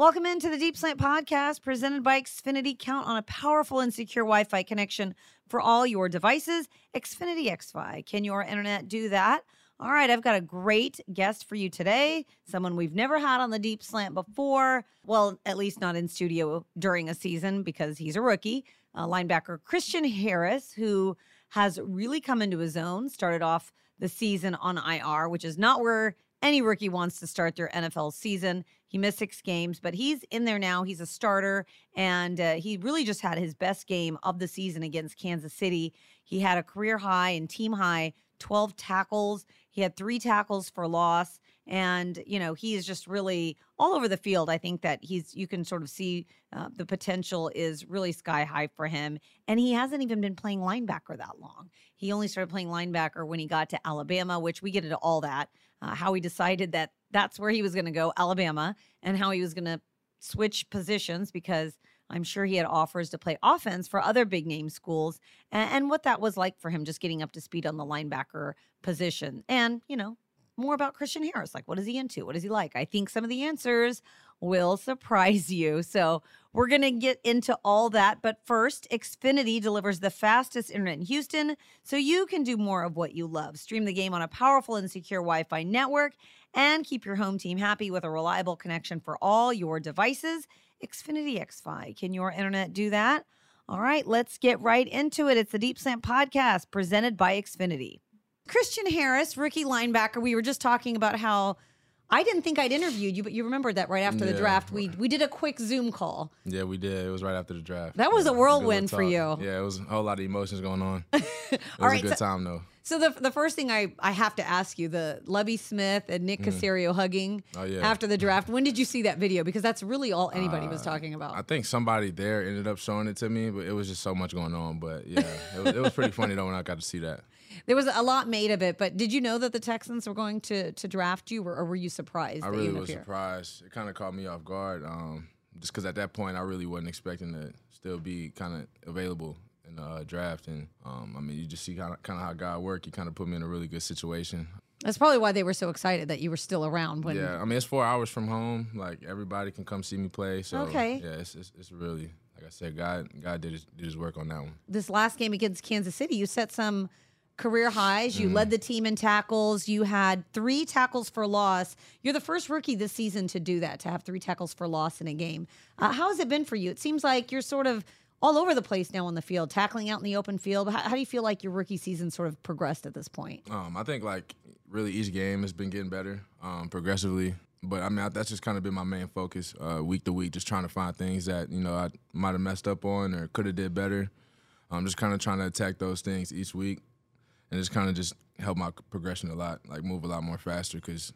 Welcome into the Deep Slant Podcast presented by Xfinity. Count on a powerful and secure Wi Fi connection for all your devices. Xfinity XFi. Can your internet do that? All right, I've got a great guest for you today. Someone we've never had on the Deep Slant before. Well, at least not in studio during a season because he's a rookie. Uh, linebacker Christian Harris, who has really come into his own, started off the season on IR, which is not where any rookie wants to start their NFL season. He missed six games, but he's in there now. He's a starter, and uh, he really just had his best game of the season against Kansas City. He had a career high and team high 12 tackles. He had three tackles for loss. And, you know, he is just really all over the field. I think that he's, you can sort of see uh, the potential is really sky high for him. And he hasn't even been playing linebacker that long. He only started playing linebacker when he got to Alabama, which we get into all that, uh, how he decided that that's where he was going to go, Alabama, and how he was going to switch positions because I'm sure he had offers to play offense for other big name schools and, and, what that was like for him just getting up to speed on the linebacker position. And, you know, more about Christian Harris. Like, what is he into? What is he like? I think some of the answers will surprise you. So, we're going to get into all that. But first, Xfinity delivers the fastest internet in Houston so you can do more of what you love. Stream the game on a powerful and secure Wi Fi network and keep your home team happy with a reliable connection for all your devices. Xfinity XFi. Can your internet do that? All right, let's get right into it. It's the Deep Slant Podcast presented by Xfinity. Christian Harris, rookie linebacker. We were just talking about how I didn't think I'd interviewed you, but you remembered that right after yeah. the draft. We we did a quick Zoom call. Yeah, we did. It was right after the draft. That was yeah, a whirlwind for you. Yeah, it was a whole lot of emotions going on. it was a good so, time though. So the the first thing I, I have to ask you, the Lovie Smith and Nick mm. Hugging oh, yeah. after the draft. When did you see that video? Because that's really all anybody uh, was talking about. I think somebody there ended up showing it to me, but it was just so much going on. But yeah, it was, it was pretty funny though when I got to see that. There was a lot made of it, but did you know that the Texans were going to to draft you, or, or were you surprised? I really was surprised. It kind of caught me off guard, um, just because at that point I really wasn't expecting to still be kind of available in the uh, draft. And um, I mean, you just see kind of kind of how God worked. He kind of put me in a really good situation. That's probably why they were so excited that you were still around. When yeah, I mean, it's four hours from home. Like everybody can come see me play. So okay, yeah, it's it's, it's really like I said, God God did his, did his work on that one. This last game against Kansas City, you set some career highs. You mm. led the team in tackles. You had three tackles for loss. You're the first rookie this season to do that, to have three tackles for loss in a game. Uh, how has it been for you? It seems like you're sort of all over the place now on the field, tackling out in the open field. How, how, do you feel like your rookie season sort of progressed at this point? Um, I think like really each game has been getting better um, progressively. But I mean, I, that's just kind of been my main focus uh, week to week, just trying to find things that you know I might have messed up on or could have did better. I'm just kind of trying to attack those things each week, and it's kind of just helped my progression a lot, like move a lot more faster because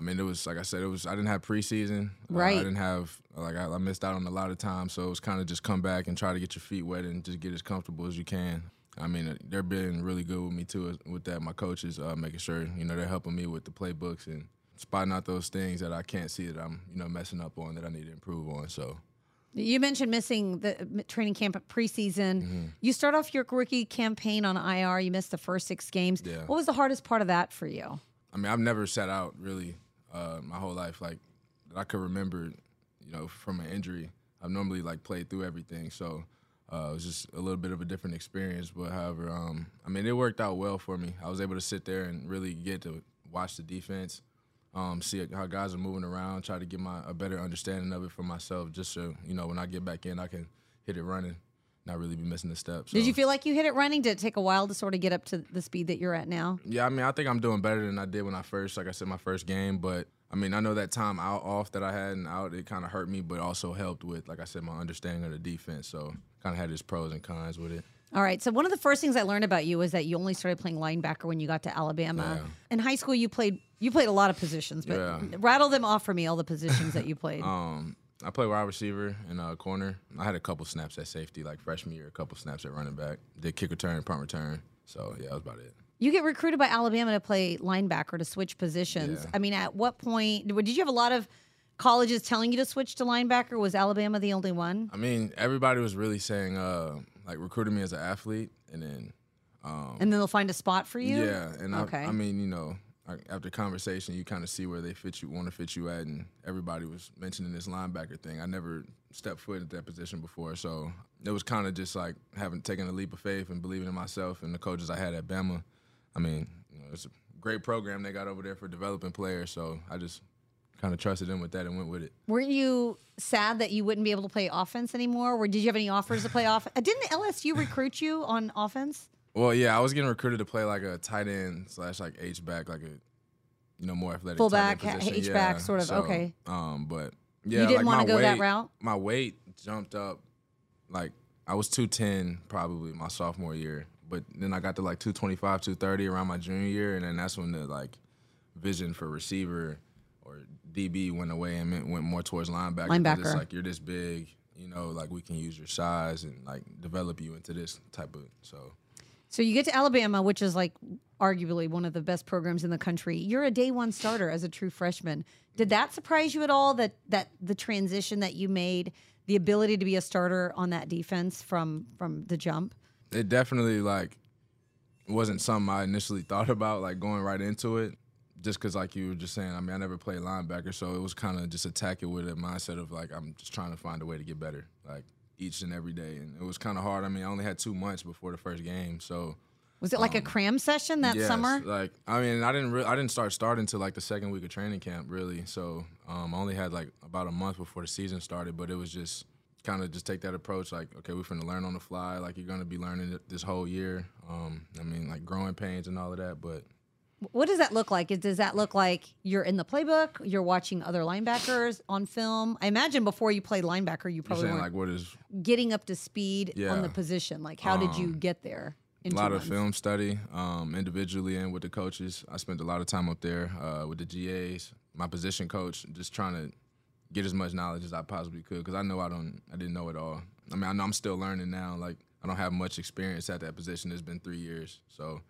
I mean, it was like I said, it was I didn't have preseason. Right. Uh, I didn't have like I, I, missed out on a lot of time, so it was kind of just come back and try to get your feet wet and just get as comfortable as you can. I mean, uh, they're being really good with me too with that. My coaches uh, making sure you know they're helping me with the playbooks and spotting out those things that I can't see that I'm you know messing up on that I need to improve on. So. You mentioned missing the training camp preseason. Mm-hmm. You start off your rookie campaign on IR. You missed the first six games. Yeah. What was the hardest part of that for you? I mean, I've never sat out really uh, my whole life, like that I could remember, you know, from an injury. I've normally like played through everything, so uh, it was just a little bit of a different experience. But however, um, I mean, it worked out well for me. I was able to sit there and really get to watch the defense, um, see how guys are moving around, try to get my a better understanding of it for myself, just so you know when I get back in, I can hit it running not really be missing the steps. So. Did you feel like you hit it running? Did it take a while to sort of get up to the speed that you're at now? Yeah, I mean, I think I'm doing better than I did when I first, like I said, my first game. But I mean, I know that time out off that I had and out, it kind of hurt me, but also helped with, like I said, my understanding of the defense. So kind of had its pros and cons with it. All right. So one of the first things I learned about you was that you only started playing linebacker when you got to Alabama. Yeah. In high school, you played you played a lot of positions, but yeah. rattle them off for me all the positions that you played. um, I played wide receiver and uh, corner. I had a couple snaps at safety, like freshman year, a couple snaps at running back. Did kick return, punt return. So yeah, that was about it. You get recruited by Alabama to play linebacker to switch positions. Yeah. I mean, at what point did you have a lot of colleges telling you to switch to linebacker? Was Alabama the only one? I mean, everybody was really saying uh, like recruiting me as an athlete, and then um, and then they'll find a spot for you. Yeah, and okay. I, I mean, you know, after conversation, you kind of see where they fit you, want to fit you at, and everybody was mentioning this linebacker thing. I never stepped foot at that position before, so it was kind of just like having taken a leap of faith and believing in myself and the coaches I had at Bama. I mean, you know, it's a great program they got over there for developing players, so I just kind of trusted them with that and went with it. Weren't you sad that you wouldn't be able to play offense anymore? Or did you have any offers to play off? Didn't LSU recruit you on offense? Well, yeah, I was getting recruited to play like a tight end slash like H back, like a you know more athletic Fullback, tight end ha- position. H-back, Yeah, sort of, so, okay. Um, but yeah, You didn't like, wanna my go that weight- route? My weight jumped up, like I was two ten probably my sophomore year, but then I got to like 225, 230 around my junior year, and then that's when the like vision for receiver or DB went away and went, went more towards linebacker. Linebacker. It's like you're this big, you know, like we can use your size and like develop you into this type of so. So you get to Alabama, which is like arguably one of the best programs in the country. You're a day one starter as a true freshman. Did that surprise you at all that that the transition that you made, the ability to be a starter on that defense from from the jump? it definitely like wasn't something I initially thought about like going right into it. Just because, like you were just saying, I mean, I never played linebacker, so it was kind of just attacking with a mindset of like I'm just trying to find a way to get better, like each and every day. And it was kind of hard. I mean, I only had two months before the first game, so Was it like a cram session that yes, summer? Like, I mean, I didn't re- I didn't start starting until like the second week of training camp, really. So um, I only had like about a month before the season started, but it was just kind of just take that approach, like, okay, we're gonna learn on the fly. Like, you're gonna be learning this whole year. Um, I mean, like growing pains and all of that, but What does that look like? Is- Does that look like you're in the playbook? You're watching other linebackers on film? I imagine before you played linebacker, you probably like what is getting up to speed on the position. Like, how did you get there? In a lot of film study, um, individually and with the coaches. I spent a lot of time up there uh, with the GAs, my position coach, just trying to get as much knowledge as I possibly could because I know I don't, I didn't know it all. I mean, I know I'm still learning now. Like I don't have much experience at that position. It's been three years, so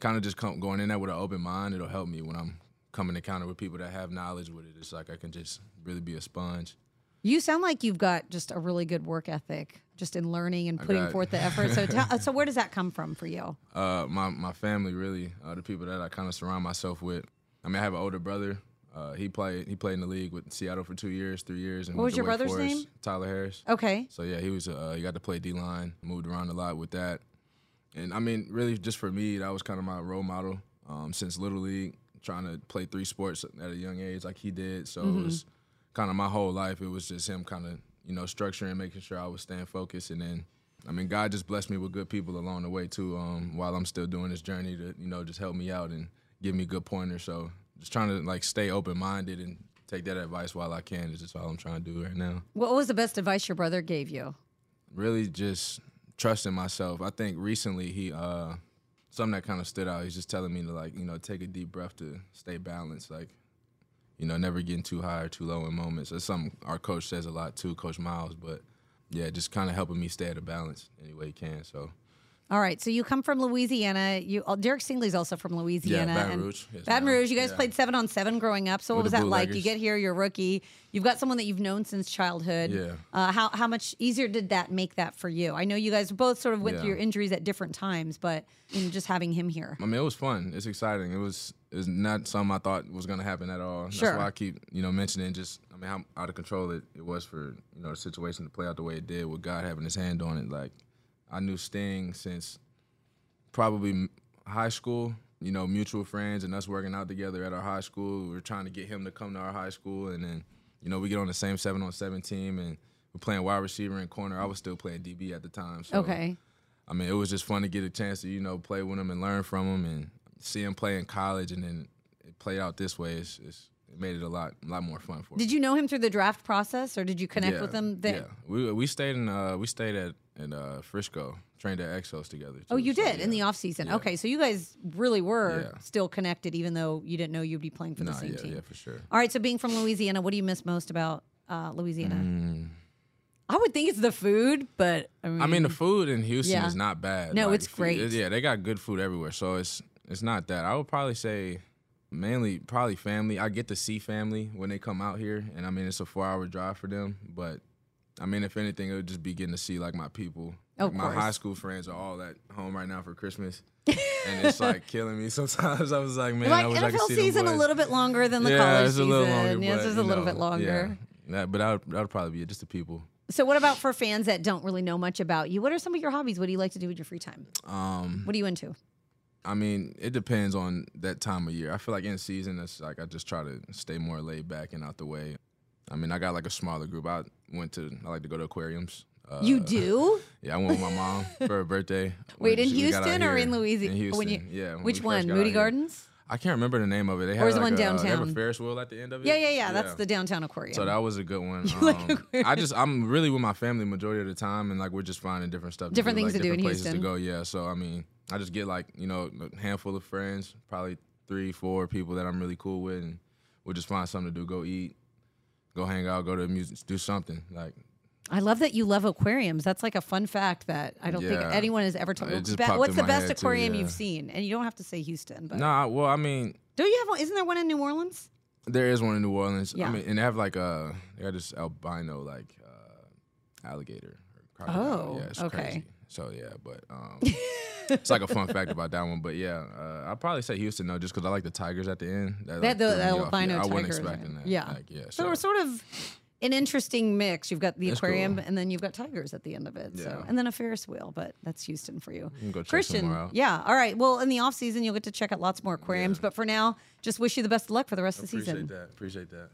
kind of just come, going in there with an open mind. It'll help me when I'm coming to counter with people that have knowledge with it. It's like I can just really be a sponge. You sound like you've got just a really good work ethic, just in learning and putting forth the effort. So, tell, so where does that come from for you? Uh, my my family really, uh, the people that I kind of surround myself with. I mean, I have an older brother. Uh, he played he played in the league with Seattle for two years, three years. And What was your Wake brother's Forest. name? Tyler Harris. Okay. So yeah, he was uh, he got to play D line, moved around a lot with that, and I mean, really, just for me, that was kind of my role model um, since little league, trying to play three sports at a young age like he did. So Mm-hmm. it was kind of my whole life. It was just him kind of you know structuring, making sure I was staying focused, and then. I mean, God just blessed me with good people along the way too. Um, while I'm still doing this journey to, you know, just help me out and give me good pointers. So just trying to like stay open minded and take that advice while I can is just all I'm trying to do right now What was the best advice your brother gave you? really just trusting myself. I think recently he uh something that kind of stood out. He's just telling me to like, you know, take a deep breath to stay balanced, like you know, never getting too high or too low in moments. That's something our coach says a lot too, Coach Miles, but yeah, just kind of helping me stay at a balance any way he can. So All right. So you come from Louisiana. You uh, Derek Stingley's also from Louisiana. Baton and Rouge. Yes, Baton. Rouge. You guys Yeah. played seven on seven growing up. So what With was that like? You get here, you're a rookie. You've got someone that you've known since childhood. Yeah. Uh, how how much easier did that make that for you? I know you guys both sort of went through your injuries at different times, but in just having him here. I mean, it was fun. It's exciting. It was it was not something I thought was gonna happen at all. Sure. That's why I keep you know mentioning just I mean how out of control it, it was for you know the situation to play out the way it did with God having His hand on it. Like I knew Sting since probably high school. You know, mutual friends and us working out together at our high school. We were trying to get him to come to our high school, and then you know we get on the same seven on seven team, and we're playing wide receiver and corner. I was still playing DB at the time. So Okay. I mean, it was just fun to get a chance to, you know, play with him and learn from him and see him play in college and then it played out this way. It's, it's, it made it a lot, a lot more fun for Did you know him through the draft process, or did you connect yeah, with him? There? Yeah, we we stayed in uh we stayed at at uh, Frisco, trained at Exos together. Oh, you so, did in the yeah. off season. Yeah. Okay, so you guys really were Yeah. still connected, even though you didn't know you'd be playing for the Nah, same yeah, team. yeah, for sure. All right, so being from Louisiana, what do you miss most about uh, Louisiana? Mm. I would think it's the food, but I mean, I mean, the food in Houston Yeah. is not bad. No, it's food- great. yeah, they got good food everywhere, so it's it's not that. I would probably say mainly probably family. I get to see family when they come out here, and I mean it's a four hour drive for them. But I mean, if anything, it would just be getting to see like my people. Like, my high school friends are all at home right now for Christmas. and it's like killing me. Sometimes I was like, man, like I wish I could NFL see them season a little bit longer than the yeah, college it's a season. little longer. yeah, it's just a little know, bit longer. Yeah, That- but that would, that would probably be it, just the people. So, what about for fans that don't really know much about you? What are some of your hobbies? What do you like to do with your free time? Um, What are you into? I mean, it depends on that time of year. I feel like in season, it's like I just try to stay more laid back and out the way. I mean, I got like a smaller group. I went to, I like to go to aquariums. Uh, you do? Yeah, I went with my mom for her birthday. Wait, in she- we got out Houston or in Louisiana? In Houston, When you- yeah. Which one? Moody. Gardens? I can't remember the name of it. They had Or is the one a, uh, They have downtown? a Ferris wheel at the end of it. Yeah, yeah, yeah. That's the downtown aquarium. So that was a good one. like Um, aquariums. I just I'm really with my family majority of the time, and like we're just finding different stuff, to Different do, things like, to do in places Houston. to go. Yeah, so I mean, I just get like you know a handful of friends, probably three, four people that I'm really cool with, and we'll just find something to do. Go eat, go hang out, go to the music, do something. Like I love that you love aquariums. That's like a fun fact that I don't think anyone has ever told. It what's the best head, too, aquarium yeah. you've seen? And you don't have to say Houston, but nah, well, I mean, Don't you have one? Isn't there one in New Orleans? there is one in New Orleans. Yeah. I mean, and they have like a they got this albino like uh, alligator. Or crocodile. Oh, yeah, it's okay. crazy. So yeah, but um, it's like a fun fact about that one. But yeah, uh, I'd probably say Houston though, just because I like the tigers at the end. That, They like, had the threw albino yeah, I wasn't tigers, expecting that. Yeah. like, yeah. So So, we're sort of an interesting mix. You've got the It's aquarium, cool. and then you've got tigers at the end of it. So, and then a Ferris wheel, but that's Houston for you. can go check Christian, out. yeah. All right. Well, in the off season, you'll get to check out lots more aquariums. But for now, just wish you the best of luck for the rest of the season. appreciate season. that. Appreciate that.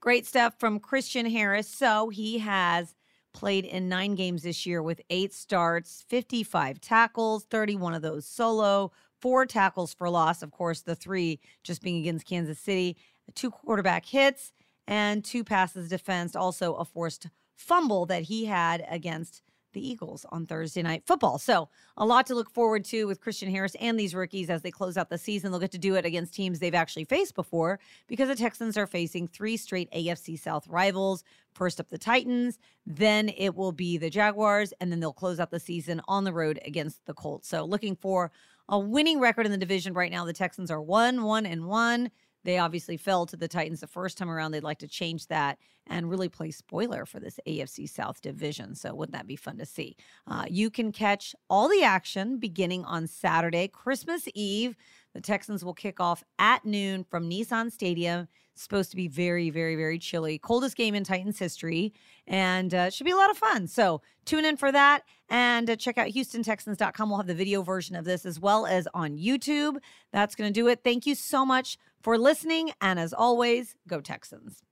Great stuff from Christian Harris. So he has played in nine games this year with eight starts, 55 tackles, 31 of those solo, four tackles for loss. Of course, the three just being against Kansas City, two quarterback hits, and two passes defensed. Also, a forced fumble that he had against the Eagles on Thursday night football. So, a lot to look forward to with Christian Harris and these rookies as they close out the season. They'll get to do it against teams they've actually faced before because the Texans are facing three straight AFC South rivals. First up, the Titans, then it will be the Jaguars, and then they'll close out the season on the road against the Colts. So, looking for a winning record in the division right now. The Texans are 1 1 and 1. They obviously fell to the Titans the first time around. They'd like to change that and really play spoiler for this AFC South division. So, wouldn't that be fun to see? Uh, you can catch all the action beginning on Saturday, Christmas Eve. The Texans will kick off at noon from Nissan Stadium. It's supposed to be very, very, very chilly. Coldest game in Titans history. And uh, should be a lot of fun. So tune in for that and uh, check out HoustonTexans.com. We'll have the video version of this as well as on YouTube. That's going to do it. Thank you so much for listening. And as always, go Texans.